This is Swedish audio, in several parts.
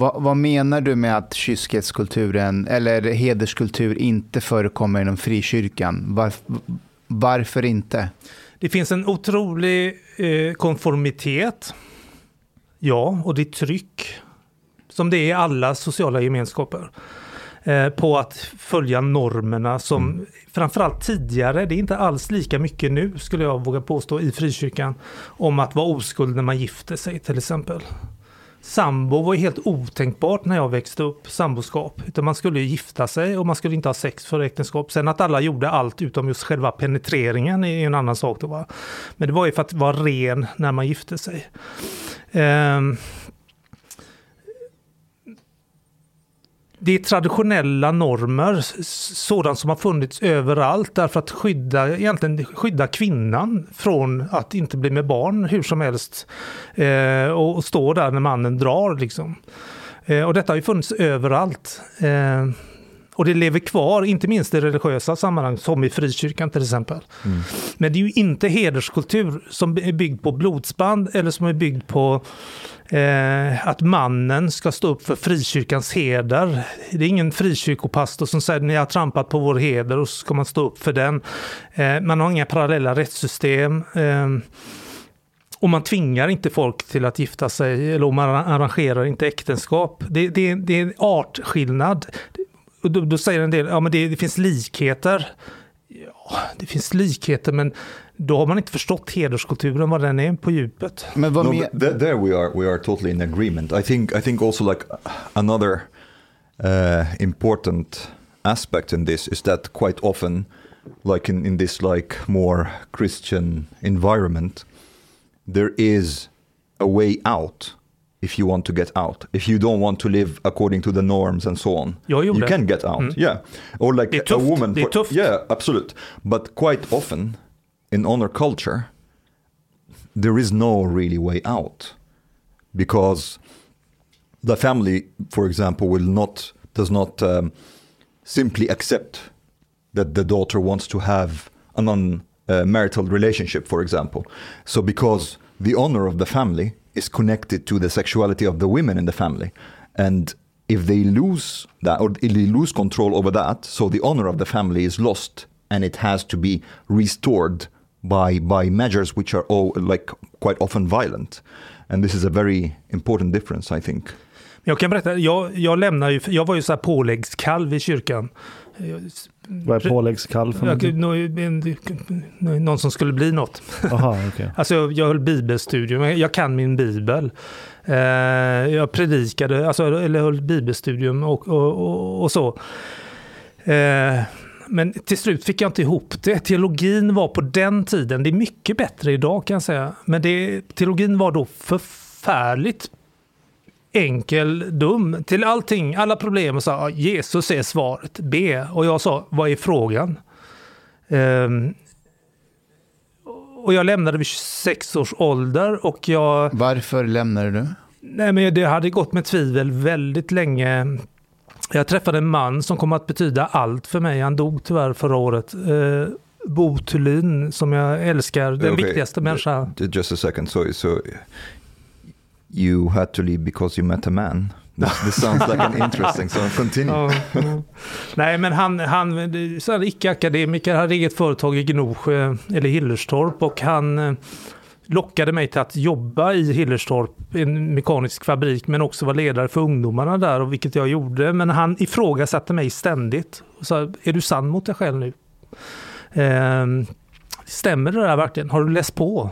Vad, vad, menar du med att kyskhetskulturen eller hederskultur inte förekommer inom frikyrkan? Var, varför inte? Det finns en otrolig eh, konformitet. Ja, och det är tryck. Som det är i alla sociala gemenskaper. Eh, på att följa normerna som mm. framförallt tidigare, det är inte alls lika mycket nu skulle jag våga påstå i frikyrkan, om att vara oskuld när man gifter sig till exempel. Sambo var ju helt otänkbart när jag växte upp, samboskap. Utan man skulle gifta sig och man skulle inte ha sex för äktenskap. Sen att alla gjorde allt utom just själva penetreringen är en annan sak. Då, va? Men det var ju för att vara ren när man gifte sig. Um, det är traditionella normer, sådant som har funnits överallt därför att skydda, egentligen skydda kvinnan från att inte bli med barn hur som helst. Eh, och, och, stå där när mannen drar liksom. Eh, och detta har ju funnits överallt. Eh, och det lever kvar, inte minst i religiösa sammanhang, som i frikyrkan till exempel. Mm. Men det är ju inte hederskultur som är byggd på blodsband eller som är byggd på eh, att mannen ska stå upp för frikyrkans heder. Det är ingen frikyrkopastor som säger ni har trampat på vår heder och så ska man stå upp för den. Eh, man har inga parallella rättssystem. Eh, och man tvingar inte folk till att gifta sig eller man arrangerar inte äktenskap. Det, det, det är en artskillnad. Och då, då, säger en del, ja men det, det finns likheter. Ja, det finns likheter men då har man inte förstått hederskulturen, vad den är på djupet. Men vad no, th there we are, we are totally in agreement. I think, I think also like another uh, important aspect in this is that quite often, like in, in this like more Christian environment, there is a way out if you want to get out. If you don't want to live according to the norms and so on. you can get out. Mm. Yeah. Or like a woman. For, yeah, absolute. But quite often in honor culture, there is no really way out because the family, for example, will not does not um, simply accept that the daughter wants to have a non-marital uh, relationship, for example. So because the honor of the family is connected to the sexuality of the women in the family, and if they lose that or if they lose control over that, so the honor of the family is lost and it has to be restored by, by measures which are all, like quite often violent. And this is a very important difference I think. Jag kan berätta, jag, jag lämnar ju, jag var ju så här påläggskalv i kyrkan. Vad är påläggskalv för någon, någon som skulle bli något. Aha, okay. alltså jag, jag höll bibelstudium, jag kan min bibel. Eh, jag predikade, alltså, eller höll bibelstudium och, och, och, och så. Eh, men till slut fick jag inte ihop det. Teologin var på den tiden, det är mycket bättre idag kan jag säga, men det, teologin var då förfärligt enkel, dum till allting, alla problem och sa Jesus är svaret, be. Och jag sa, vad är frågan? Um, och jag lämnade vid 26 års ålder och jag... Varför lämnade du? Nej, men det hade gått med tvivel väldigt länge. Jag träffade en man som kom att betyda allt för mig. Han dog tyvärr förra året. Eh, Bo Thulin, som jag älskar, den okay. viktigaste människan. Just a second, so, so you had to leave because you met a man? This, this sounds like an interesting, so continue. Nej, men han, han icke-akademiker, hade eget företag i Gnosjö, eller Hillerstorp, och han eh, lockade mig till att jobba i Hillerstorp, en mekanisk fabrik, men också vara ledare för ungdomarna där, och vilket jag gjorde. Men han ifrågasatte mig ständigt. Och sa, är du sann mot dig själv nu? Eh, stämmer det där verkligen? Har du läst på?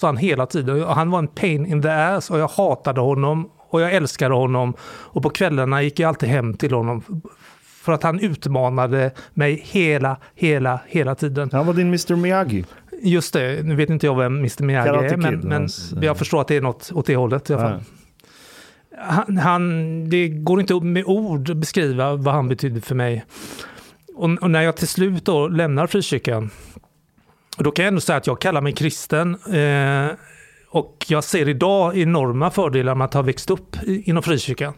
Sa han hela tiden. Han var en pain in the ass och jag hatade honom och jag älskade honom. Och på kvällarna gick jag alltid hem till honom för att han utmanade mig hela, hela, hela tiden. Han var din Mr Miyagi. Just det, nu vet inte jag vem Mr Miyagi är, men, men jag förstår att det är något åt det hållet i alla fall. Han, han, det går inte med ord att beskriva vad han betydde för mig. Och, och när jag till slut då lämnar frikyrkan, då kan jag ändå säga att jag kallar mig kristen. Eh, och jag ser idag enorma fördelar med att ha växt upp inom frikyrkan.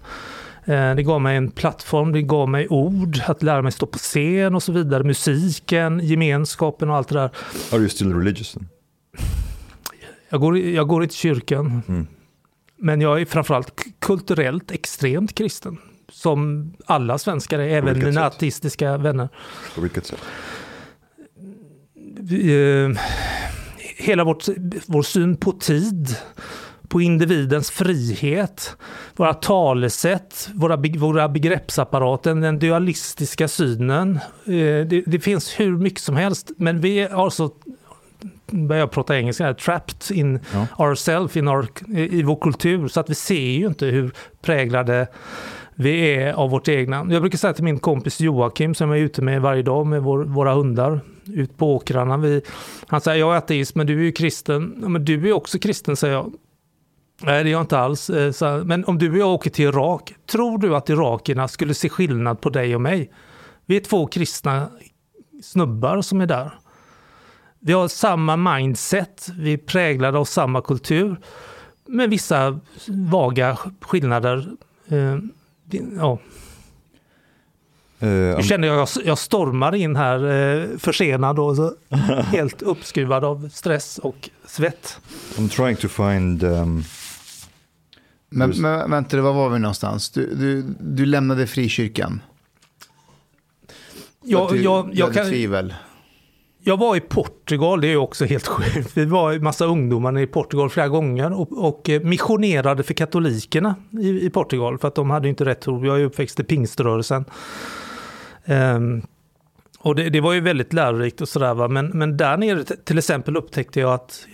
Eh, det gav mig en plattform, det gav mig ord, att lära mig stå på scen och så vidare. Musiken, gemenskapen och allt det där. Are you still religious? Jag går, jag går inte i kyrkan. Mm. Men jag är framförallt kulturellt extremt kristen. Som alla svenskar är, även mina sätt? ateistiska vänner. På vilket sätt? Eh, hela vårt, vår syn på tid, på individens frihet, våra talesätt, våra, våra begreppsapparaten, den dualistiska synen. Eh, det, det finns hur mycket som helst, men vi har så börjar jag prata engelska, här, trapped in Ja. ourselves in our, i vår kultur, så att vi ser ju inte hur präglade vi är av vårt egna. Jag brukar säga till min kompis Joakim som jag är ute med varje dag med vår, våra hundar ut på åkrarna. Vi, han säger jag är ateist men du är ju kristen. Ja, men du är också kristen säger jag. Nej det är jag inte alls. Eh, så Men om du och jag åker till Irak, tror du att irakierna skulle se skillnad på dig och mig? Vi är två kristna snubbar som är där. Vi har samma mindset, vi är präglade av samma kultur. Med vissa vaga skillnader. Eh, Ja. Uh, Nu känner jag jag jag stormar in här eh, försenad och så helt uppskruvad av stress och svett. I'm trying to find... Um, Men, men vänta, var var vi någonstans? Du, du, du lämnade frikyrkan. Jag, att du, jag, jag, kan, tvivel. jag var i Portugal, det är ju också helt sjukt. Vi var en massa ungdomar i Portugal flera gånger och, och eh, missionerade för katolikerna i, i Portugal för att de hade inte rätt tro. Jag är uppväxt i pingströrelsen. Ehm, och det, det var ju väldigt lärorikt och sådär. Men, men där nere till exempel upptäckte jag att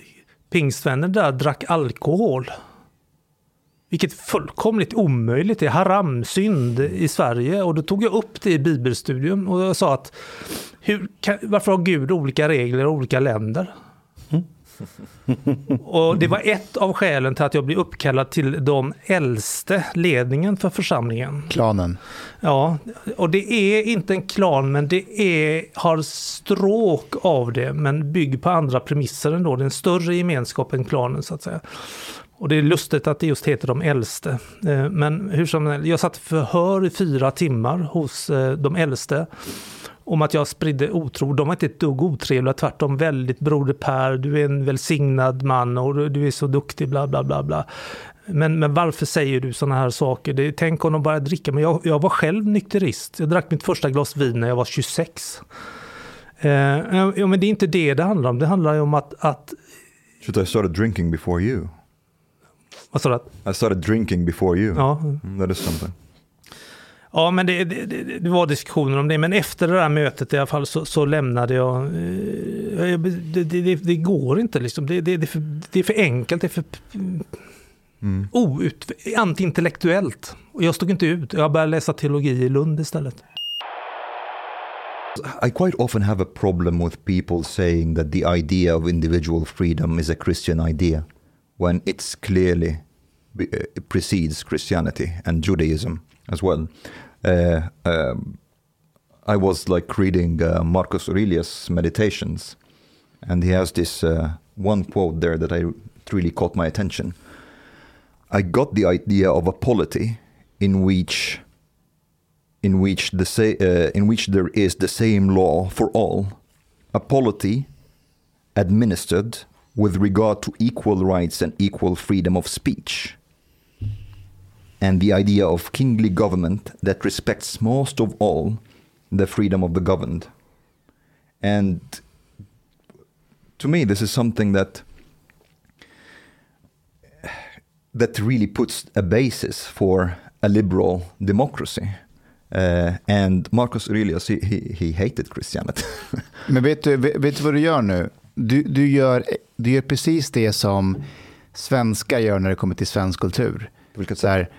pingstvänner där drack alkohol. Vilket fullkomligt omöjligt är, haramsynd i Sverige. Och då tog jag upp det i bibelstudium och jag sa att hur kan, varför har Gud olika regler i olika länder? och det var ett av skälen till att jag blev uppkallad till de äldste ledningen för församlingen. Klanen. Ja, och det är inte en klan, men det är, har stråk av det, men bygger på andra premisser ändå. Det är en större gemenskap än klanen så att säga. Och det är lustigt att det just heter de äldste. Eh, Men hur som helst, jag satt förhör i fyra timmar hos eh, de äldste om att jag spridde otro. De var inte ett dugg otrevliga, tvärtom väldigt broder Per, du är en välsignad man och du- är så duktig, bla bla bla bla. Men, men varför säger du sådana här saker? Det, tänk om de bara dricker. Men jag, jag var själv nykterist. Jag drack mitt första glas vin när jag var 26. Eh, ja, men det är inte det det handlar om. Det handlar ju om att, att should I started drinking before you? vad sa du? I started drinking before you. Ja, Mm, That is something. Ja, men det, det, det, var diskussioner om det. Men efter det där mötet i alla fall så, så lämnade jag. eh, Det, det, det, går inte liksom. Det, det, är för, det är för enkelt. Det är för Mm. out, antiintellektuellt. Och jag stod inte ut. Jag började läsa teologi i Lund istället. I quite often have a problem with people saying that the idea of individual freedom is a Christian idea when it's clearly uh, precedes Christianity and Judaism as well. Uh, um, I was like reading uh, Marcus Aurelius' Meditations, and he has this uh, one quote there that I really caught my attention. I got the idea of a polity in which in which the sa- uh, in which there is the same law for all, a polity administered with regard to equal rights and equal freedom of speech, and the idea of kingly government that respects most of all the freedom of the governed. And to me, this is something that that really puts a basis for a liberal democracy. Uh, and Marcus Aurelius, he, he, he hated Christianity. Men vet du, vet du vad du gör nu? Du, du, gör, du gör precis det som svenskar gör när det kommer till svensk kultur. Vilket Så här,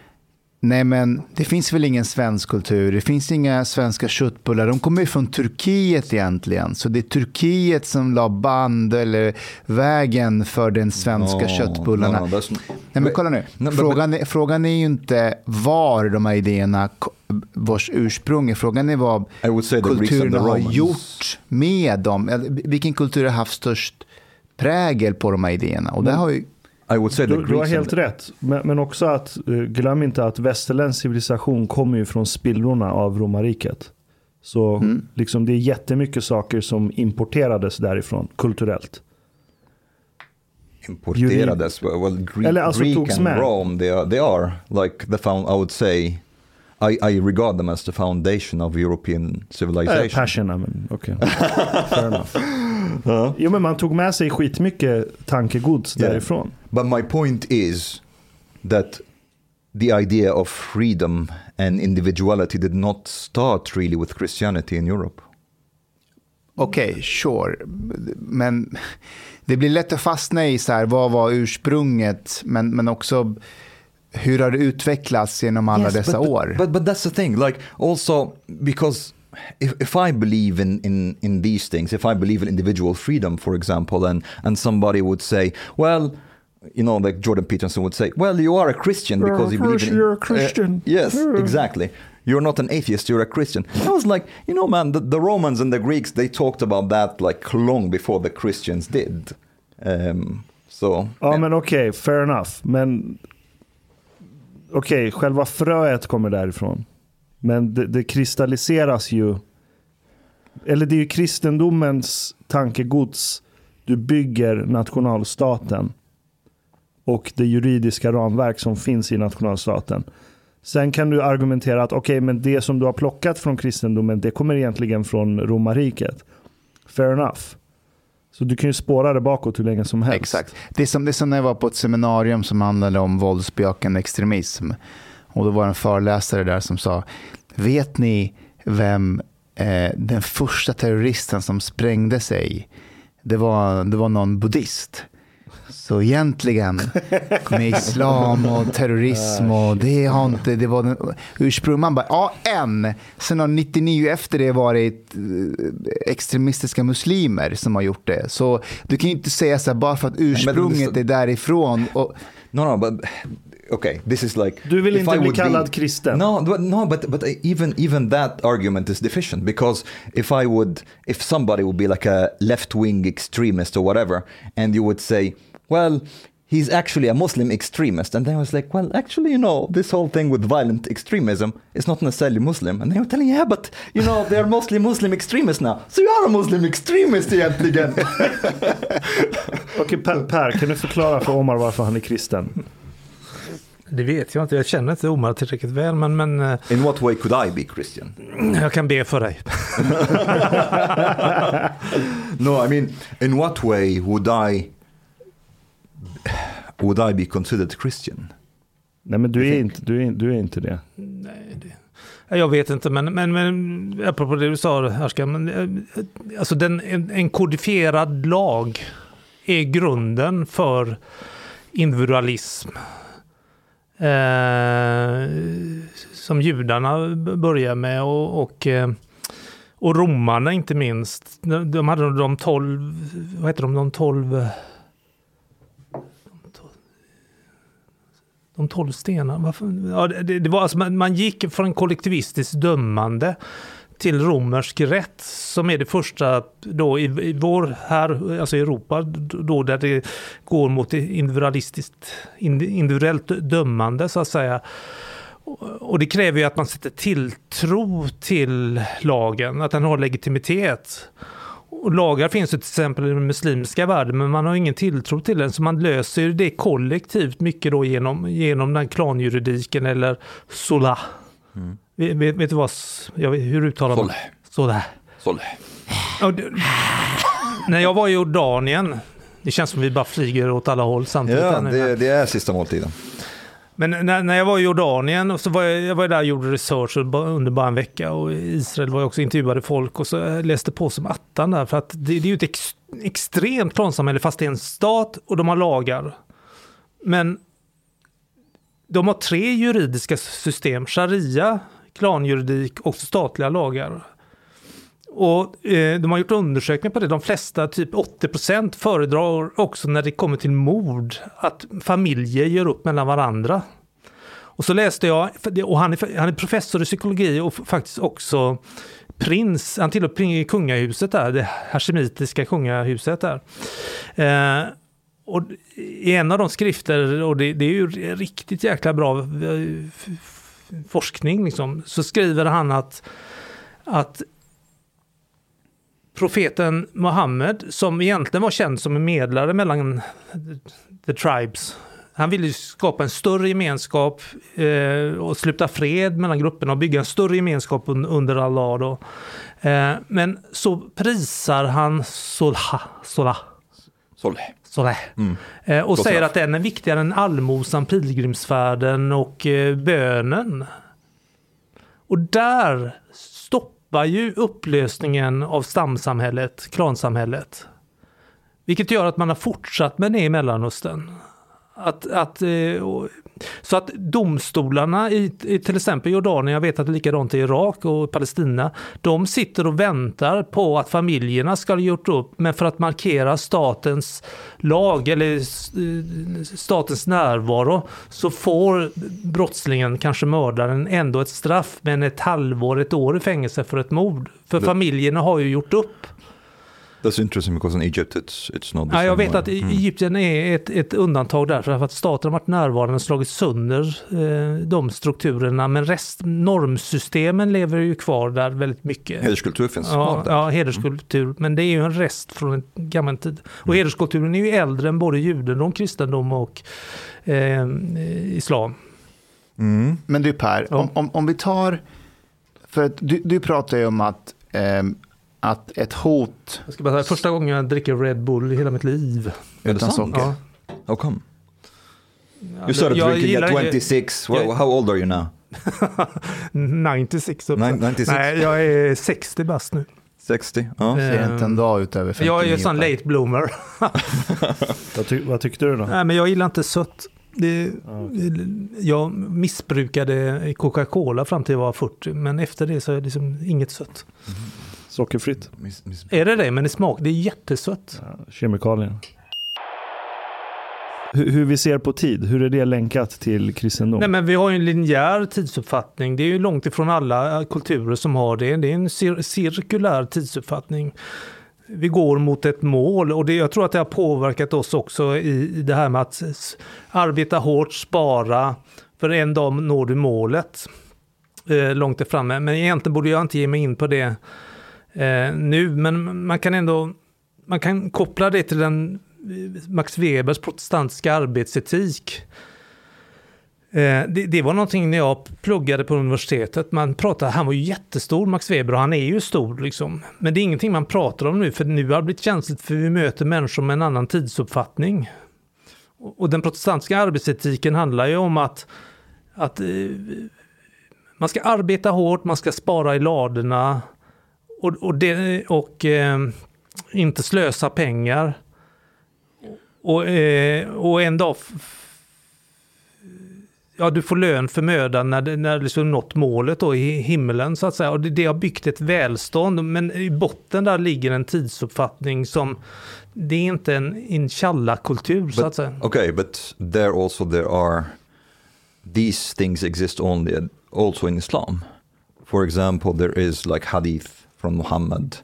nej men det finns väl ingen svensk kultur, det finns inga svenska köttbullar, de kommer ju från Turkiet egentligen. Så det är Turkiet som la band eller vägen för den svenska No, köttbullarna. no, no, Nej men kolla nu, frågan, är, frågan är ju inte var de här idéerna, vars ursprung är, frågan är vad kulturen har gjort med dem. Vilken kultur har haft störst prägel på de här idéerna? Och det har ju, I Du, du har helt rätt. Men, men också att eh, glöm inte att västerländsk civilisation kommer ju från spillrorna av romarriket. Så Mm. liksom, det är jättemycket saker som importerades därifrån kulturellt. importerades. Well, Greek, Eller alltså Greek togs and med. Rome, they are, they are like the found. I would say, I, I regard them as the foundation of European Äh, civilization. passion, men okej. Fair enough. Jo men man tog med sig skitmycket tankegods Yeah. därifrån. But my point is that the idea of freedom and individuality did not start really with Christianity in Europe. Okej, sure. Men det blir lätt att fastna i så här, vad var ursprunget, men, men också hur har det utvecklats genom alla Yes, dessa but, år? But, but that's the thing, like also because if, if I believe in, in, in these things, if I believe in individual freedom, for example, and, and somebody would say, well, you know, like Jordan Peterson would say, well, you are a Christian because you believe Christian, in... you're a Christian. Uh, yes, Yeah. exactly. You're not an atheist, you're a Christian. I was like, you know, man, the, the Romans and the Greeks, they talked about that like long before the Christians did. Um, so, Ja men okej, fair enough. Men okej, själva fröet kommer därifrån. Men det, det kristalliseras ju. Eller det är ju kristendomens tankegods. Du bygger nationalstaten. Och det juridiska ramverk som finns i nationalstaten. Sen kan du argumentera att okej, men det som du har plockat från kristendomen, det kommer egentligen från romarriket. Fair enough. Så du kan ju spåra det bakåt hur länge som helst. Exakt. Det är, som, det är som när jag var på ett seminarium som handlade om våldsbejakande extremism. Och då var det en föreläsare där som sa, vet ni vem eh, den första terroristen som sprängde sig, det var, det var någon buddhist. Så egentligen med islam och terrorism och det har inte, det var ursprung. Man bara, ja en. Sen har 99 efter det varit eh, extremistiska muslimer som har gjort det. Så du kan ju inte säga så här bara för att ursprunget är därifrån. Och, No, no, but okay, this is like. Du vill inte I bli kallad kristen. No, but, no, but but even even that argument is deficient because if I would, if somebody would be like a left-wing extremist or whatever, and you would say, well. He's actually a Muslim extremist, and then I was like, "Well, actually, you know, this whole thing with violent extremism is not necessarily Muslim." And they were telling, "Yeah, but you know, they're mostly Muslim extremists now, so you are a Muslim extremist egentligen." Okej, per, per, kan du förklara för Omar varför han är kristen? Det vet jag inte, jag känner inte Omar tillräckligt väl, men, men eh, In what way could I be Christian? jag kan be för dig. No, I mean, in what way would I would I be considered Christian? Nej, men du är, inte, du är, du är inte det. Nej, det, Ja, jag vet inte, men, men, men apropå det du sa, Ashkan, men, eh, alltså den, en, en kodifierad lag är grunden för individualism. Eh, som judarna börjar med och, och, eh, och romarna inte minst. De, de hade de tolv, vad heter de, de tolv De tolv stenarna. Varför? Ja, det, det var alltså, man, man gick från kollektivistiskt dömande till romersk rätt som är det första då i, i vår här, alltså Europa, då där det går mot individualistiskt, individuellt dömande så att säga. Och det kräver ju att man sätter tilltro till lagen, att den har legitimitet. Och lagar finns ju till exempel i den muslimska världen, men man har ingen tilltro till den, så man löser ju det kollektivt mycket då genom, genom den klanjuridiken eller sola. Mm vet, vet du vad, jag hur uttalar man? Soleh. Ja, det- När jag var i Jordanien, det känns som vi bara flyger åt alla håll samtidigt. Ja, det, det är sista måltiden. Men när, när jag var i Jordanien, och så var jag, jag var där och gjorde research under bara en vecka och i Israel var jag också intervjuade folk och så jag läste på som attan där för att det, det är ju ett ex, extremt klansamhälle fast det är en stat och de har lagar. Men de har tre juridiska system, sharia, klanjuridik och statliga lagar. Och eh, de har gjort undersökningar på det. De flesta, typ 80% föredrar också när det kommer till mord att familjer gör upp mellan varandra. Och så läste jag, och han är, han är professor i psykologi och faktiskt också prins, han tillhör kungahuset där, det hashemitiska kungahuset där. Eh, och i en av de skrifter, och det, det är ju riktigt jäkla bra eh, forskning, liksom, så skriver han att, att profeten Muhammed, som egentligen var känd som en medlare mellan the tribes. Han ville skapa en större gemenskap eh, och sluta fred mellan grupperna och bygga en större gemenskap un under Allah. Då. Eh, men så prisar han Solha. Solah, Soleh. Solah Mm. eh, och Gott säger straff. att den är viktigare än allmosan, pilgrimsfärden och eh, bönen. Och där stoppar ju upplösningen av stamsamhället, klansamhället. Vilket gör att man har fortsatt med det i Mellanöstern. Att, att, eh, så att domstolarna i, i till exempel Jordanien, jag vet att det är likadant i Irak och Palestina, de sitter och väntar på att familjerna ska ha gjort upp, men för att markera statens lag eller eh, statens närvaro så får brottslingen, kanske mördaren, ändå ett straff, men ett halvår, ett år i fängelse för ett mord. För familjerna har ju gjort upp. That's interesting because in Egypt it's it's not the Ja, jag vet way. att Mm. Egypten är ett, ett undantag där för att staten har varit närvarande och slagit sönder eh, de strukturerna. Men rest, normsystemen lever ju kvar där väldigt mycket. Hederskultur finns Ja, kvar där. ja, hederskultur. Men det är ju en rest från en gammal tid. Och hederskulturen är ju äldre än både judendom, kristendom och eh, islam. Mm. Men du Per, Ja. om, om, om vi tar... För att du, du pratar ju om att, ehm, att ett hot Jag ska bara säga, första gången jag dricker Red Bull i hela mitt liv. Är det utan sant? socker. Ja. How come? You started jag drinking at ju- 26. jag- how old are you now? 96 upp. Nine- 96? Nej, jag är 60 bast nu. 60? Ja. ser inte en dag ut över 59. Jag är ju sån Per. late bloomer. Vad, ty vad tyckte du då? Nej, men jag gillar inte sött. Det, jag missbrukade Coca-Cola fram till jag var 40, men efter det så är det liksom inget sött. Sockerfritt? Miss, miss. Är det det? Men i smak, det är jättesött. Ja, kemikalier. Hur, hur vi ser på tid, hur är det länkat till kristendom? Nej, men vi har ju en linjär tidsuppfattning. Det är ju långt ifrån alla kulturer som har det. Det är en cir cirkulär tidsuppfattning. Vi går mot ett mål och det, jag tror att det har påverkat oss också i, i det här med att arbeta hårt, spara, för en dag når du målet eh, långt framme. Men egentligen borde jag inte ge mig in på det eh, nu, men man kan ändå man kan koppla det till den eh, Max Webers protestantiska arbetsetik. Eh, det, det var någonting när jag pluggade på universitetet. Man pratade, han var ju jättestor Max Weber och han är ju stor liksom. Men det är ingenting man pratar om nu för nu har det blivit känsligt för vi möter människor med en annan tidsuppfattning. Och och den protestantiska arbetsetiken handlar ju om att, att eh, man ska arbeta hårt, man ska spara i ladorna och, och, det, och eh, inte slösa pengar. Och, eh, och en dag ja, du får lön för mödan när, när du liksom nått målet då i himmelen så att säga. Och det, det har byggt ett välstånd, men i botten där ligger en tidsuppfattning som det är inte en inshallah-kultur så att säga. Okay, but there also there are these things exist only also in Islam. For example, there is like hadith from Muhammad.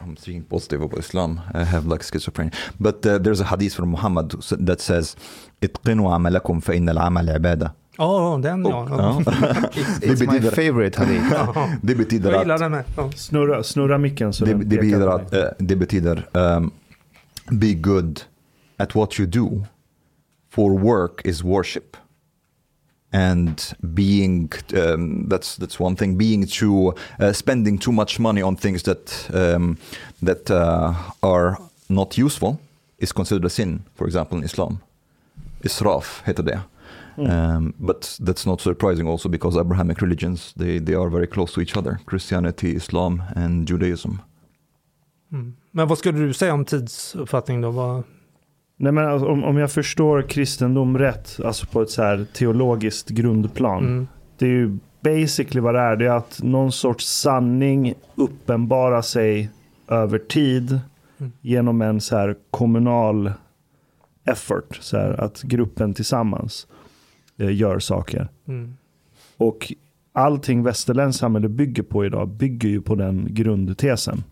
I'm thinking positive about Islam. I have like schizophrenia. But uh, there's a hadith from Muhammad that says اتقنوا عملكم فإن العمل عبادة. Ja, den ja. ja. Ja. It's, Det it's my betyder- favorite hadith. ja. Det betyder Jag gillar att den med. Ja. Snurra, snurra micken så det, den det pekar betyder, på att, dig. eh, det betyder um, be good at what you do for work is worship and being um, that's that's one thing being too uh, spending too much money on things that um, that uh, are not useful is considered a sin for example in Islam israf heter det um, but that's not surprising also because Abrahamic religions they, they are very close to each other Christianity Islam and Judaism Mm. Men vad skulle du säga om tidsuppfattning då? Vad, Nej, men alltså, om, om jag förstår kristendom rätt, alltså på ett så här teologiskt grundplan. mm. Det är ju basically vad det är. Det är att någon sorts sanning uppenbarar sig över tid Mm. genom en så här kommunal effort. Så här, att gruppen tillsammans eh, gör saker. Mm. Och allting västerländskt samhälle bygger på idag bygger ju på den grundtesen.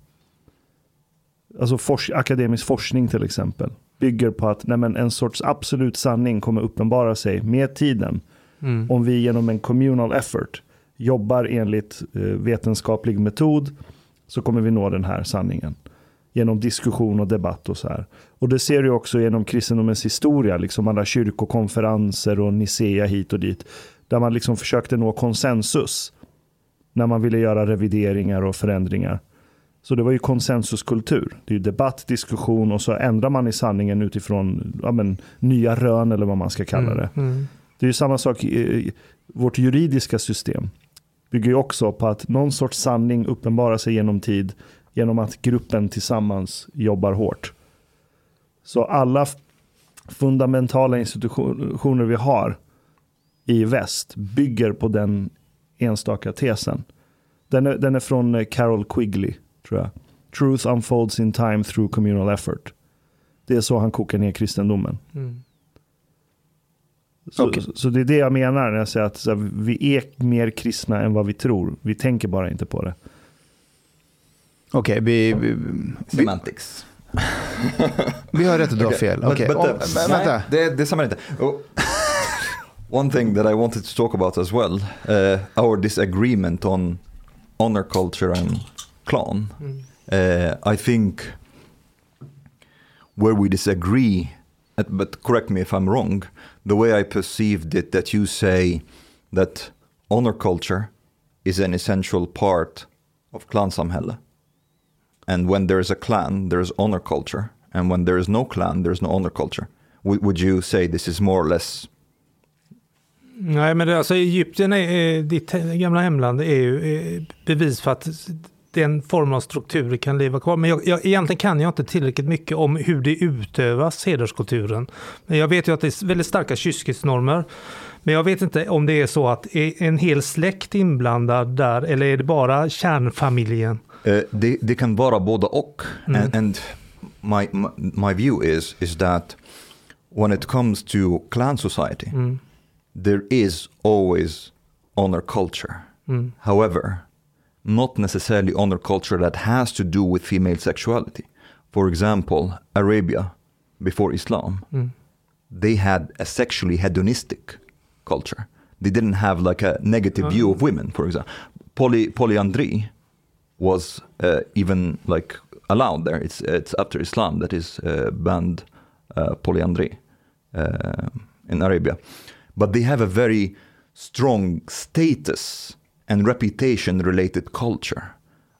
Alltså fors akademisk forskning till exempel bygger på att nej men, en sorts absolut sanning kommer uppenbara sig med tiden Mm. om vi genom en communal effort jobbar enligt eh, vetenskaplig metod så kommer vi nå den här sanningen. Genom diskussion och debatt och så här. Och det ser du också genom kristendomens historia, liksom alla kyrkokonferenser och Nicea hit och dit. Där man liksom försökte nå konsensus när man ville göra revideringar och förändringar. Så det var ju konsensuskultur. Det är ju debatt, diskussion och så ändrar man i sanningen utifrån ja, men, nya rön eller vad man ska kalla det. Mm, mm. Det är ju samma sak i vårt juridiska system. Bygger ju också på att någon sorts sanning uppenbarar sig genom tid genom att gruppen tillsammans jobbar hårt. Så alla fundamentala institutioner vi har i väst bygger på den enstaka tesen. Den är, den är från Carol Quigley, tror jag. Truth unfolds in time through communal effort. Det är så han kokar ner kristendomen. Mm. Så, Okej. så det är det jag menar när jag säger att så här, vi är mer kristna än vad vi tror. Vi tänker bara inte på det. Okej, vi, vi, vi, Semantics. vi har rätt att du har Okay, fel. but- Okej, och- uh, men vänta. det, det stämmer inte. Och- One thing that I wanted to talk about as well, uh, our disagreement on honor culture and clan. Mm. Uh, I think where we disagree, uh, but correct me if I'm wrong, the way I perceived it, that you say that honor culture is an essential part of clansamhälle. And when there is a clan, there is honor culture. And when there is no clan, there is no honor culture. Would would you say this is more or less? Nej, men det, alltså Egypten, är, är, ditt gamla hemland, är ju eh, bevis för att den formen av strukturer kan leva kvar. Men jag, jag, egentligen kan jag inte tillräckligt mycket om hur det utövas, hederskulturen. Men jag vet ju att det är väldigt starka kyskhetsnormer. Men jag vet inte om det är så att är en hel släkt inblandad där eller är det bara kärnfamiljen? Uh, det, det kan vara båda och. Mm. And, and my, my my view is is that when it comes to clan society, Mm. there is always honor culture. Mm. However, not necessarily honor culture that has to do with female sexuality. For example, Arabia before Islam, Mm. they had a sexually hedonistic culture. They didn't have like a negative view of women, for example. Poly, polyandry was uh, even like allowed there. It's it's after Islam that is uh, banned uh, polyandry uh, in Arabia, but they have a very strong status and reputation related culture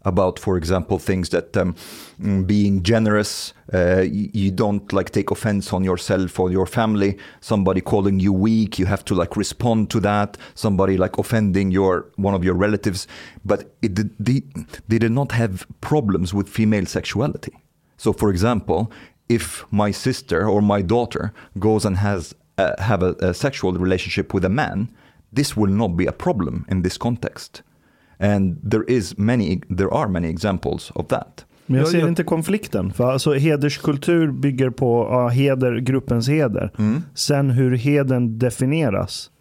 about, for example, things that um, mm, being generous, uh, you, don't like take offense on yourself or your family. Somebody calling you weak, you have to like respond to that. Somebody like offending your one of your relatives, but it they, they did not have problems with female sexuality. So, for example, if my sister or my daughter goes and has uh, have a, a sexual relationship with a man, this will not be a problem in this context. And there is many, there are many examples of that. Men jag ser inte konflikten. För alltså, hederskultur bygger på ja, heder, gruppens heder. Mm. Sen hur heden definieras.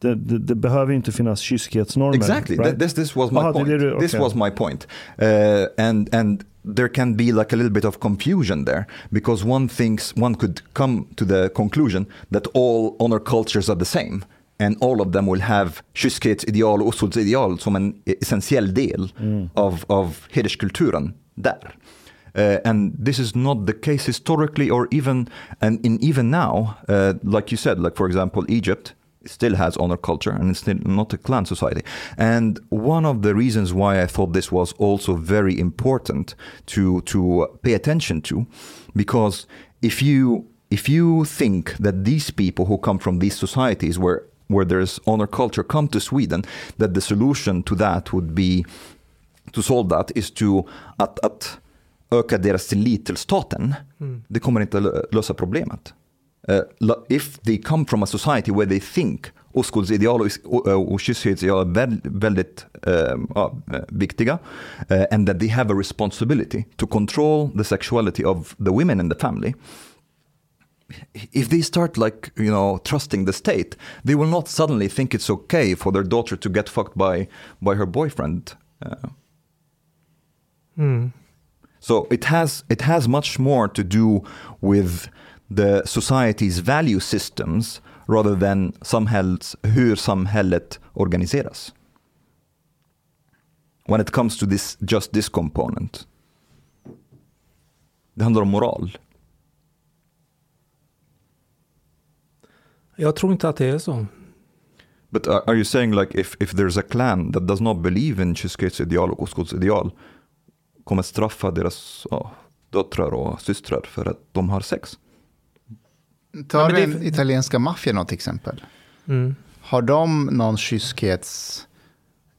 Det, det, det behöver inte finnas kyskhetsnormer. Exactly. right? Th- This this was my Aha, det point. det This okay. was my point. Uh, and and there can be like a little bit of confusion there because one thinks one could come to the conclusion that all honor cultures are the same and all of them will have kyskhetsideal och oskuldsideal som en essentiell del av, av hederskulturen där. Uh, and this is not the case historically or even and in even now uh, like you said like for example Egypt still has honor culture and it's still not a clan society. And one of the reasons why I thought this was also very important to to pay attention to, because if you if you think that these people who come from these societies where where there's honor culture come to Sweden, that the solution to that would be to solve that is to att, att öka deras tillit till staten. Det kommer inte lö- lösa problemet. Uh, if they come from a society where they think oskuldsideal och, och, och kyskhetsideal är väl, väldigt um, ja, eh, viktiga uh, and that they have a responsibility to control the sexuality of the women in the family if they start like you know trusting the state they will not suddenly think it's okay for their daughter to get fucked by by her boyfriend uh, Mm. so it has it has much more to do with the society's value systems rather than samhälls, hur samhället organiseras. when it comes to this, just this component. Det handlar om moral. Jag tror inte att det är så. But are, are you saying like if, if there's a clan that does not believe in Kyskets ideal och Oskulds ideal kommer straffa deras ja, döttrar och systrar för att de har sex? Ta Ja, men det- den italienska maffian något exempel. Mm. Har de någon kyskhets...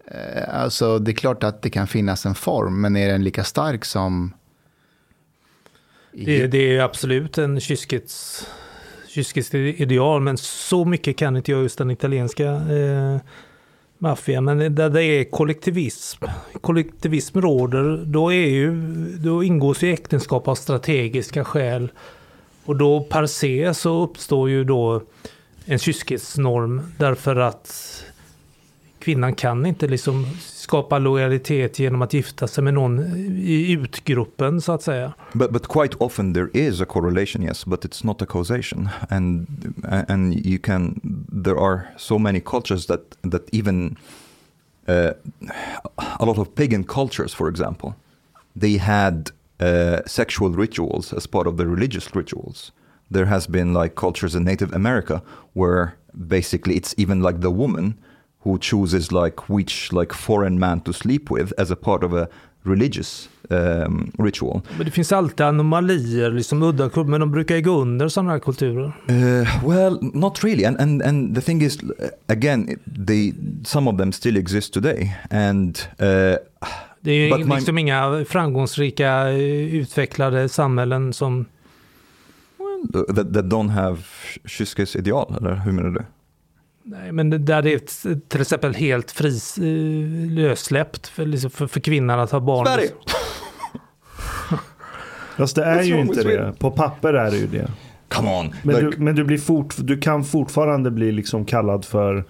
Eh, alltså det är klart att det kan finnas en form, men är den lika stark som... Det, det är absolut en kyskets, Kyskiskt ideal, men så mycket kan inte jag just den italienska eh, maffian. Men där det är kollektivism, kollektivism råder, då, är ju, då ingås ju äktenskap av strategiska skäl. Och då per se så uppstår ju då en kyskhetsnorm därför att kvinnan kan inte liksom skapa lojalitet genom att gifta sig med någon i utgruppen så att säga. But but quite often there is a correlation, yes, but it's not a causation, and and you can there are so many cultures that that even uh, a lot of pagan cultures, for example, they had uh, sexual rituals as part of the religious rituals. There has been like cultures in Native America where basically it's even like the woman who chooses like which like foreign man to sleep with as a part of a religious um, ritual. Men det finns alltid anomalier, liksom udda kulturer, men de brukar ju gå under sådana här kulturer. Uh, well, not really, and and and the thing is, again, they some of them still exist today, and uh, Det är ju my- liksom inga framgångsrika eh, utvecklade samhällen som... that, that don't have kyskes ideal, eller hur menar du? Nej, men där det är till exempel helt fris, eh, lössläppt för, liksom för, för kvinnan att ha barn. Sverige! Fast det är ju inte det. På papper är det ju det. Come on! Men, like, du, men du, blir fort, du kan fortfarande bli liksom kallad för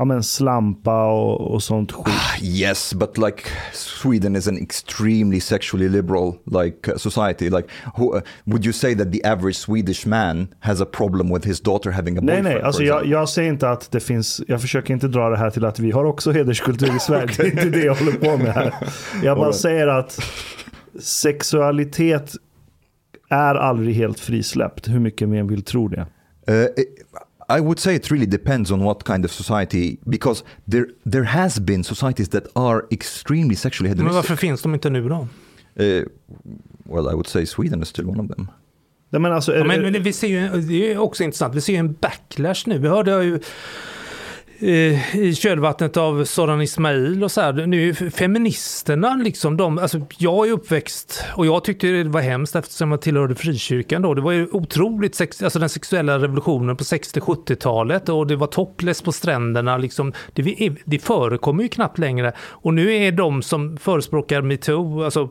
ja, men slampa och, och sånt skit. yes, but like Sweden is an extremely sexually liberal like uh, society. Like, who, uh, would you say that the average Swedish man has a problem with his daughter having a Nej, boyfriend? nej, for alltså jag, jag säger inte att det finns, jag försöker inte dra det här till att vi har också hederskultur i Sverige. Det är inte det jag håller på med här. Jag bara Alright. säger att sexualitet är aldrig helt frisläppt, hur mycket man vill tro det. Uh, it- I would say it really depends on what kind of society, because there there has been societies that are extremely sexually Men hedonistic. varför finns de inte nu då? Uh, well, I would say Sweden is still one of them. Nej, men alltså, Ja, men, det- men vi ser ju, det är också intressant, vi ser ju en backlash nu. Vi hörde ju Eh, i kölvattnet av Soran Ismail och så här, nu feministerna liksom de, alltså jag är uppväxt och jag tyckte det var hemskt eftersom jag tillhörde frikyrkan då. Det var ju otroligt, sex, alltså den sexuella revolutionen på 60-70-talet och det var topless på stränderna liksom. Det, det förekommer ju knappt längre och nu är de som förespråkar metoo, alltså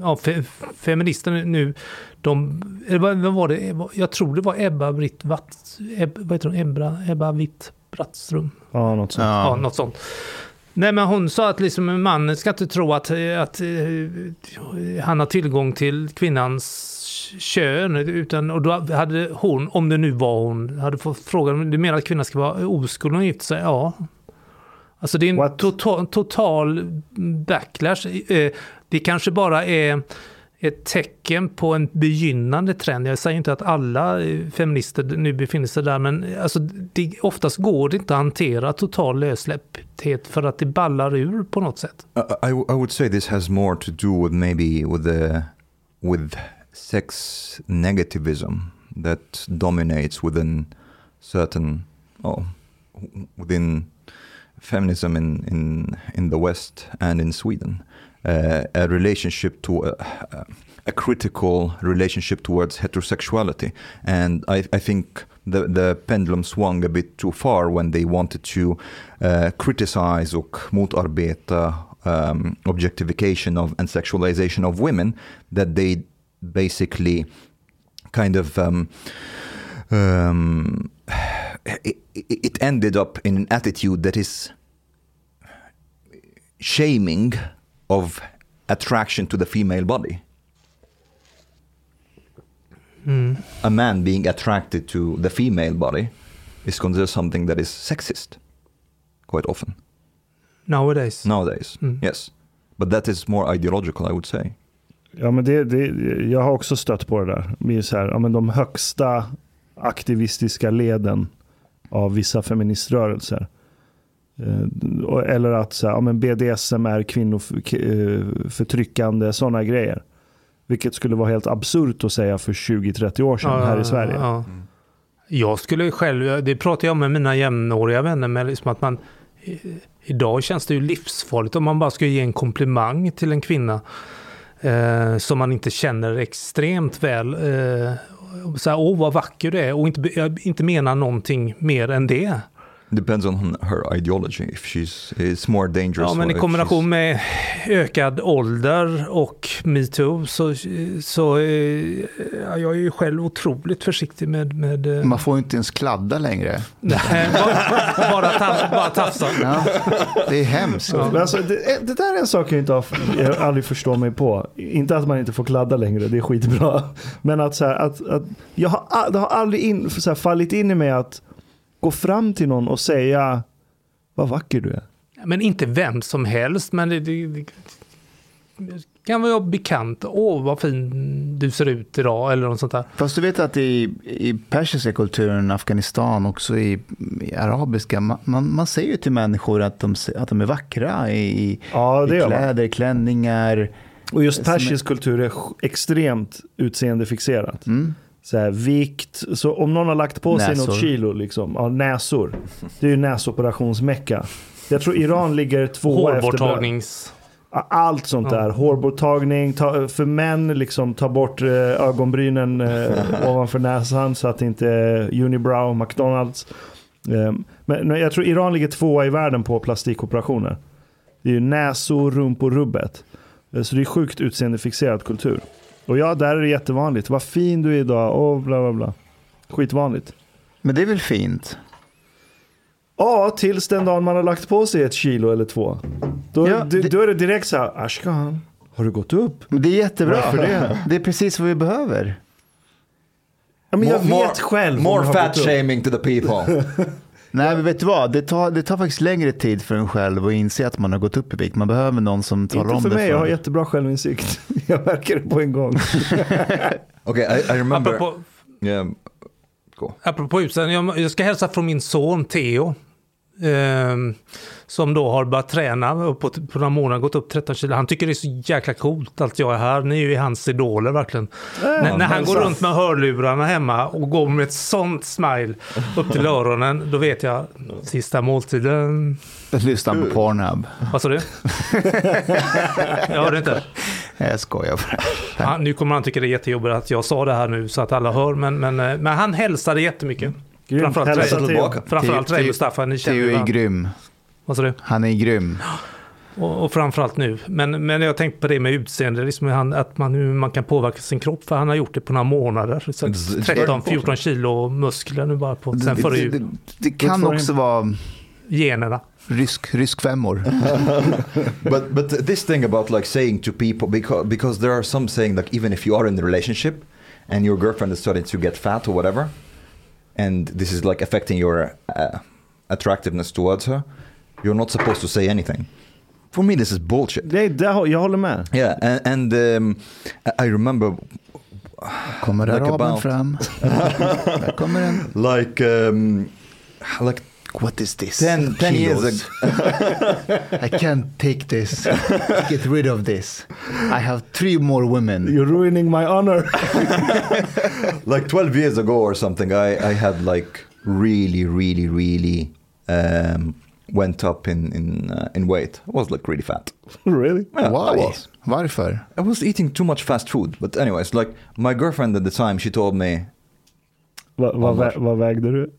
ja, fe, feministerna nu, de, eller vad, vad var det, jag tror det var Ebba Britt Watt, Eb, vad heter hon, Ebba, Ebba Witt Brattström, ja, något sånt. ja. Ja. något sånt. Nej men hon sa att liksom mannen ska inte tro att, att eh, han har tillgång till kvinnans kön, utan och då hade hon, om det nu var hon, hade fått frågan, du menar att kvinnan ska vara oskuld när hon gifter sig? Ja. Alltså det är en total, total backlash. Det kanske bara är ett tecken på en begynnande trend. Jag säger inte att alla eh, feminister nu befinner sig där, men alltså det, oftast går det inte att hantera total lössläppthet för att det ballar ur på något sätt. I, I, I would say this has more to do with maybe with the with sex negativism that dominates within certain oh within feminism in in in the West and in Sweden. Uh, a relationship to a, a critical relationship towards heterosexuality, and I, I think the the pendulum swung a bit too far when they wanted to uh, criticize och motarbeta um, objectification of and sexualization of women that they basically kind of um, um, it, it ended up in an attitude that is shaming of attraction to the female body. A man being attracted to the female body is considered something that is sexist quite often. Nowadays. nowadays. Mm. Yes, but that is more ideological, I would say. Ja, men det, det, jag har också stött på det där. Det är så här, ja, men de högsta aktivistiska leden av vissa feministrörelser. Eh, Eller att så här, ja, men BDSM är kvinnoförtryckande, sådana grejer. Vilket skulle vara helt absurt att säga för 20-30 år sedan här i Sverige. Ja. Jag skulle själv, det pratar jag med mina jämnåriga vänner, med liksom att man Idag känns det ju livsfarligt om man bara ska ge en komplimang till en kvinna eh, som man inte känner extremt väl. Eh, så här, åh vad vacker du är och inte, inte mena någonting mer än det. Depends on her ideology. If she's it's more dangerous. Ja, men i kombination she's- med ökad ålder och metoo så, så eh, ja, jag är ju själv otroligt försiktig med... med eh, Man får ju inte ens kladda längre. Nej, bara, bara, bara tafsa. Ja, det är hemskt. Ja. Men alltså, det, det där är en sak jag, inte har, jag aldrig förstår mig på. Inte att man inte får kladda längre, det är skitbra. Men att, så här, att, att jag har, det har aldrig in, så här, fallit in i mig att gå fram till någon och säga vad vacker du är. Men inte vem som helst, men det, det, det kan vara bekant. Åh, vad fin du ser ut idag, eller något sånt där. Fast du vet att i, i persiska kulturen, Afghanistan, också i, i arabiska, man, man, man säger ju till människor att de, att de är vackra i, Ja, i kläder, klänningar. Och just Som är- persisk kultur är extremt utseendefixerat. Mm. Så här, vikt, så om någon har lagt på sig Näsor. något kilo, liksom, ja, näsor. Det är ju näsoperationsmecka. Jag tror Iran ligger tvåa efter Hårborttagnings... Allt sånt där. Hårborttagning, ta, för män liksom ta bort eh, ögonbrynen eh, ovanför näsan så att det inte är unibrow, McDonalds. Eh, men men jag tror Iran ligger tvåa i världen på plastikoperationer. Det är ju näsor, rumpor, rubbet. Eh, så det är sjukt utseendefixerad kultur. Och ja, där är det jättevanligt. Vad fin du är idag, och bla bla bla. Skitvanligt. Men det är väl fint? Ja, tills den dagen man har lagt på sig ett kilo eller två. Då, Ja, det- då är det direkt så här, Ashkan, har du gått upp? Men det är jättebra. Varför det? Det är precis vad vi behöver. Ja, men jag More- vet själv. More fat shaming to the people. Nej, men vet du vad? Det tar, det tar faktiskt längre tid för en själv att inse att man har gått upp i vikt. Man behöver någon som talar Inte om för det mig, för jag har jättebra självinsikt. Jag märker det på en gång. okay, I, I remember. Apropå, Yeah, apropå jag, jag ska hälsa från min son Theo. Ehm, som då har börjat träna och på, på några månader gått upp 13 kilo. Han tycker det är så jäkla coolt att jag är här. Ni är ju hans idoler verkligen. när, när han går runt med hörlurarna hemma och går med ett sånt smile upp till öronen, då vet jag sista måltiden. Lyssna på Pornhub. Vad sa du? jag hörde inte. Jag skojar bara. Nu kommer han tycka det är jättejobbigt att jag sa det här nu så att alla hör, men, men, eh, men han hälsade jättemycket. Grymt. Framförallt Hälsa. Theo. tillbaka. Framförallt Theo- Ray Mustafa, ni känner Theo ju är grym. Vad sa du? Han är grym. Och, och framförallt nu. Men, men jag tänkte på det med utseende, liksom han, att man, hur man kan påverka sin kropp. För han har gjort det på några månader. Så It's- it's very 13-14 kilo muskler nu bara på, sen Det, före det, det, det kan också vara Generna. rysk, rysk femmor. but but this thing about like saying to people because because there are some saying like even if you are in a relationship and your girlfriend is starting to get fat or whatever and this is like affecting your uh, attractiveness towards her you're not supposed to say anything for me this is bullshit Det, det, jag håller med. yeah and, and um, I I remember Kommer Like araben about- fram? Där kommer den. like um, like What is this? 10, 10 years ago I can't take this. Get rid of this. I have three more women. You're ruining my honor. like 12 years ago or something i i had like really really really um went up in in uh, in weight i was like really fat really? Yeah, i Why? was Varför? i was eating too much fast food but anyways like my girlfriend at the time she told me Va, vad, vä, vad vägde du?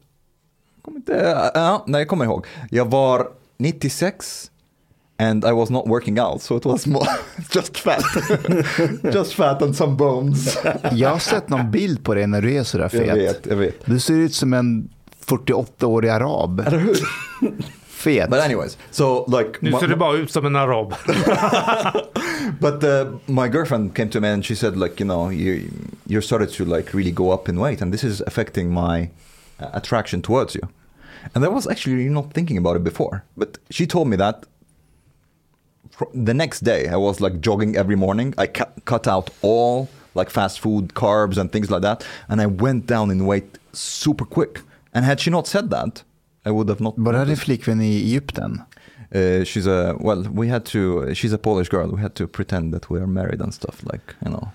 Kommer inte, ja, nej jag kommer ihåg jag var 96 and I was not working out so it was more just fat just fat and some bones Jag har sett någon bild på dig när du är sådär jag fet. vet jag vet Du ser ut som en 48-årig arab. Eller hur? Fet. but anyways so like Nu ser du bara ut som en arab. But uh, my girlfriend came to me and she said, like, you know, you you started to like really go up in weight, and this is affecting my attraction towards you. And I was actually not thinking about it before, but she told me that the next day I was like jogging every morning. I cut, cut out all like fast food, carbs, and things like that, and I went down in weight super quick. And had she not said that, I would have not. Var är din flickvän i Egypten? Uh, she's a well. We had to. She's a Polish girl. We had to pretend that we are married and stuff like you know.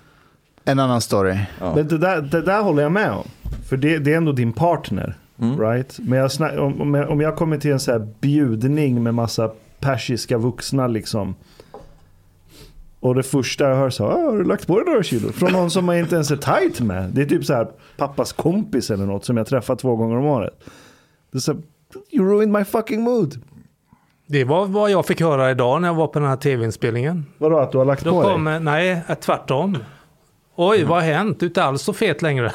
En annan story. Ja. Men det där, det där håller jag med om. För det, det är ändå din partner. Mm. Right? Men jag snack, om, om, jag, om jag kommer till en så här bjudning med massa persiska vuxna liksom. Och det första jag hör så här, "Ah, har du lagt på dig några kilo? Från någon som man inte ens är tight med. Det är typ så här pappas kompis eller något som jag träffar två gånger om året. Det är så här, you ruined my fucking mood. Det var vad jag fick höra idag när jag var på den här tv-inspelningen. Vadå att du har lagt Då på kom, dig? nej, tvärtom. Oj, vad har hänt? Du är inte alls så fet längre.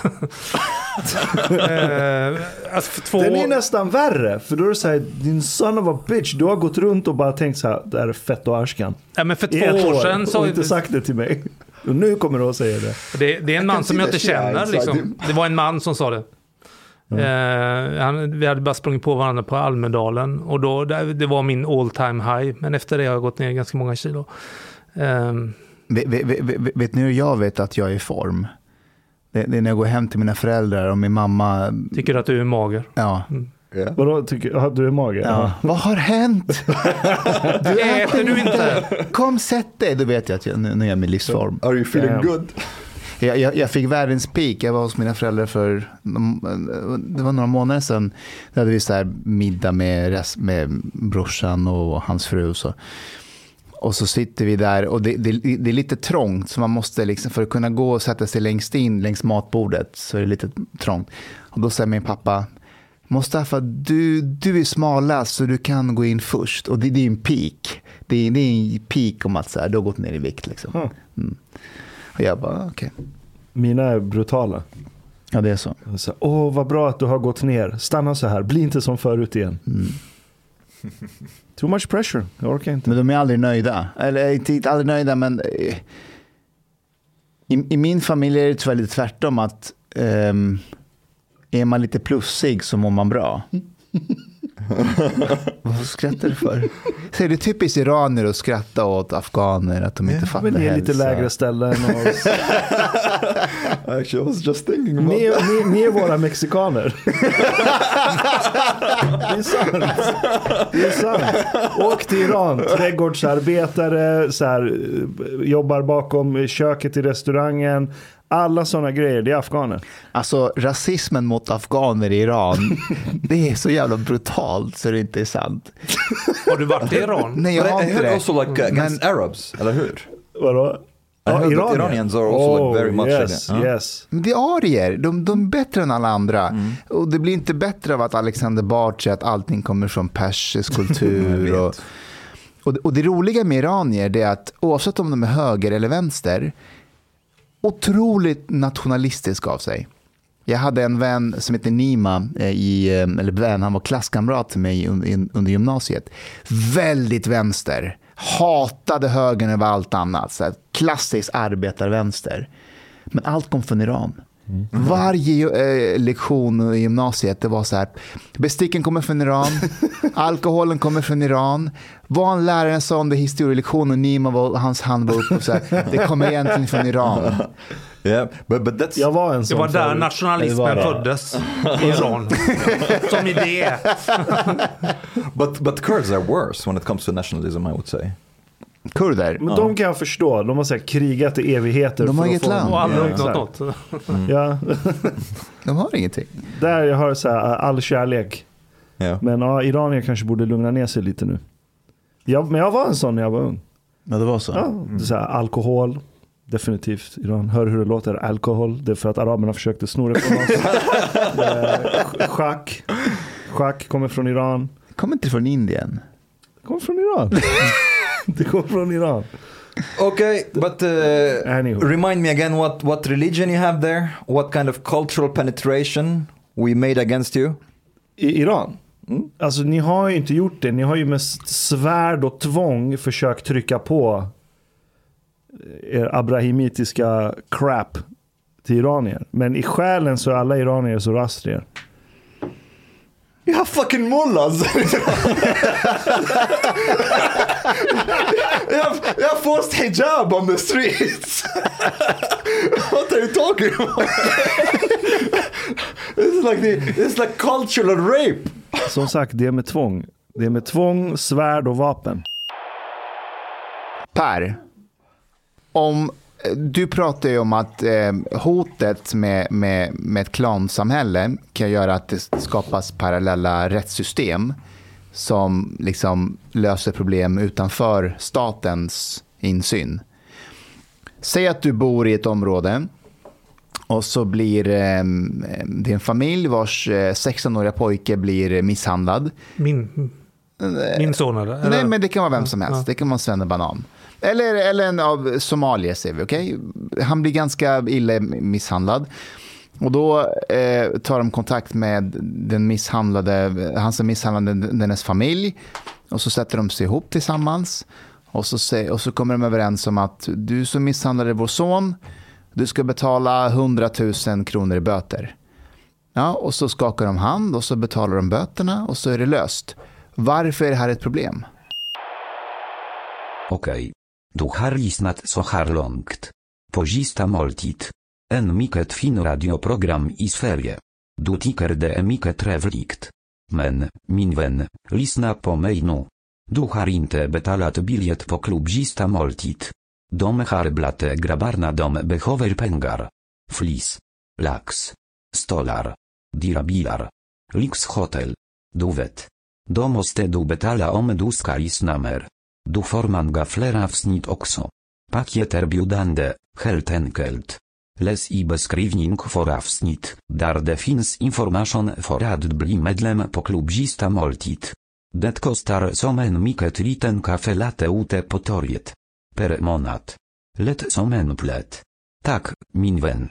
eh, alltså två... Den är nästan värre. För då är det så här, din son of a bitch. Du har gått runt och bara tänkt så här, det här är fett och arskan. ja, men för två ett år sedan och så... inte sagt det till mig. Och nu kommer du att säga det. Det, det är en man som jag inte känner. Liksom. Det var en man som sa det. Eh, han, vi hade bara sprungit på varandra på Almedalen och då, det var min all time high. Men efter det har jag gått ner ganska många kilo. Eh, Vet, vet, vet, ni hur jag vet att jag är i form? Det, det är när jag går hem till mina föräldrar och min mamma, tycker att du är mager. ja. Yeah. Vadå, tycker, du är mage? ja. Vad har hänt? Du äter du inte? Kom sätt dig, då vet jag att jag, nu, nu är jag i min livsform. Are you feeling Damn. good? Jag, jag, jag fick världens peak. Jag var hos mina föräldrar för det var några månader sedan. Då hade vi så här middag med, rest, med brorsan och hans fru. Och så. Och så sitter vi där och det, det, det är lite trångt. Så man måste liksom, för att kunna gå och sätta sig längst in längs matbordet så är det lite trångt. Och då säger min pappa, Mustafa, du, du är smalast så du kan gå in först. Och det, det är en peak. Det är, det är en peak om att så här, du har gått ner i vikt. Liksom. Mm. Och jag bara, okej. Mina är brutala. Ja, det är så. Åh, vad bra att du har gått ner. Stanna så här, bli inte som förut igen. Mm. Too much pressure, jag orkar inte. Men de är aldrig nöjda. Eller inte aldrig nöjda, men eh, i, i min familj är det tyvärr lite tvärtom. att ehm, Är man lite plussig så mår man bra. Vad skrattar du för? Så är det typiskt iranier att skratta åt afghaner, att de inte fattar Men ni är lite hälsa. lägre ställen. Och... Actually, I was just thinking about ni, ni, ni är våra mexikaner. det är sant. Det är sant. Åk till Iran, trädgårdsarbetare, så här, jobbar bakom köket i restaurangen. Alla sådana grejer, det är afghaner. Alltså rasismen mot afghaner i Iran, det är så jävla brutalt så det inte är sant. Har du varit i Iran? Nej, jag har I inte det. also like uh, against Arabs, eller hur? Vadå? I heard that Iranians are also, like, very much yes, like yes. Men det är arier, de, de är bättre än alla andra. Och det blir inte bättre av att Alexander Bard säger att allting kommer från persisk kultur. och, och, och det roliga med iranier är att oavsett om de är höger eller vänster, otroligt nationalistisk av sig. Jag hade en vän som heter Nima, eh, i, eh, eller vän, han var klasskamrat till mig under gymnasiet. Väldigt vänster, hatade högern över allt annat. Så här, klassisk arbetarvänster. Men allt kom från Iran. Varje eh, lektion i gymnasiet det var så här. Besticken kommer från Iran. Alkoholen kommer från Iran. Vad han läraren sa under historielektionen, Nima var, hans hand var uppe. och Så här, det kommer egentligen från Iran. Yeah, but but that's Jag var en Det sån var där förut. nationalismen Det var det. föddes. I Iran. Som idé. but but Kurds are worse when it comes to nationalism, I would say. Kurder. Men de kan jag förstå. De har så här krigat i evigheter. De har inget land. Och aldrig Ja, uppnått något. Ja, De har ingenting. där jag har så här all kärlek. Yeah. Men ja, iranier kanske borde lugna ner sig lite nu. Ja, men jag var en sån när jag var ung. Ja, det var så. Ja, det är så här, alkohol. Definitivt. Iran. Hör hur det låter. Alkohol. Det är för att araberna försökte sno det från oss. Eh, Schack. Schack kommer från Iran. Kommer inte från Indien. Kommer från Iran. det kommer från Iran. Okay, but uh, remind me again what what religion you have there, what kind of cultural penetration we made against you. I Iran? Alltså ni har ju inte gjort det. Ni har ju med svärd och tvång försökt trycka på er abrahimitiska crap till iranier. Men i själen så är alla iranier zoroastrier. You have fucking mullahs. forced hijab on the streets. what are you talking about? this is like the, this is like cultural rape. Som sagt, det är med tvång. Det är med tvång, svärd och vapen. Per, om, du pratar ju om att eh, hotet med, med, med ett klansamhälle kan göra att det skapas parallella rättssystem som liksom löser problem utanför statens insyn. Säg att du bor i ett område och så blir eh, det är en familj vars eh, 16-åriga pojke blir misshandlad. Min, min son eller? Nej, men det kan vara vem som helst. Ja. Det kan vara en svennebanan. Eller, eller en av somalier, säger vi. Okay? Han blir ganska illa misshandlad. Och då eh, tar de kontakt med den misshandlade, han som misshandlade dennes familj. Och så sätter de sig ihop tillsammans. Och så, och så kommer de överens om att du som misshandlade vår son, du ska betala 100 000 kronor i böter. Ja, och så skakar de hand och så betalar de böterna och så är det löst. Varför är det här ett problem? Okej. Du har lyssnat så här långt. På sista måltid. En mycket fin radioprogram i Sverige. Du tycker det är mycket trevligt. Men, min vän, lyssna på mig nu. Du har inte betalat biljett på klubb moltit. måltid. De har dom grabbarna de behöver pengar. Flis. Lax. Stolar. Dirabilar. Lix hotel. Du vet. Då måste du betala om du ska lyssna mer. Du får många fler avsnitt också. biudande, heltenkelt. helt enkelt. Läs i beskrivning för avsnitt, där det finns information för att bli medlem på klubb moltit. måltid. Det kostar som en mycket liten kaffe latte ute på torget. Per månad. Lätt som en plätt. Tak, min vän.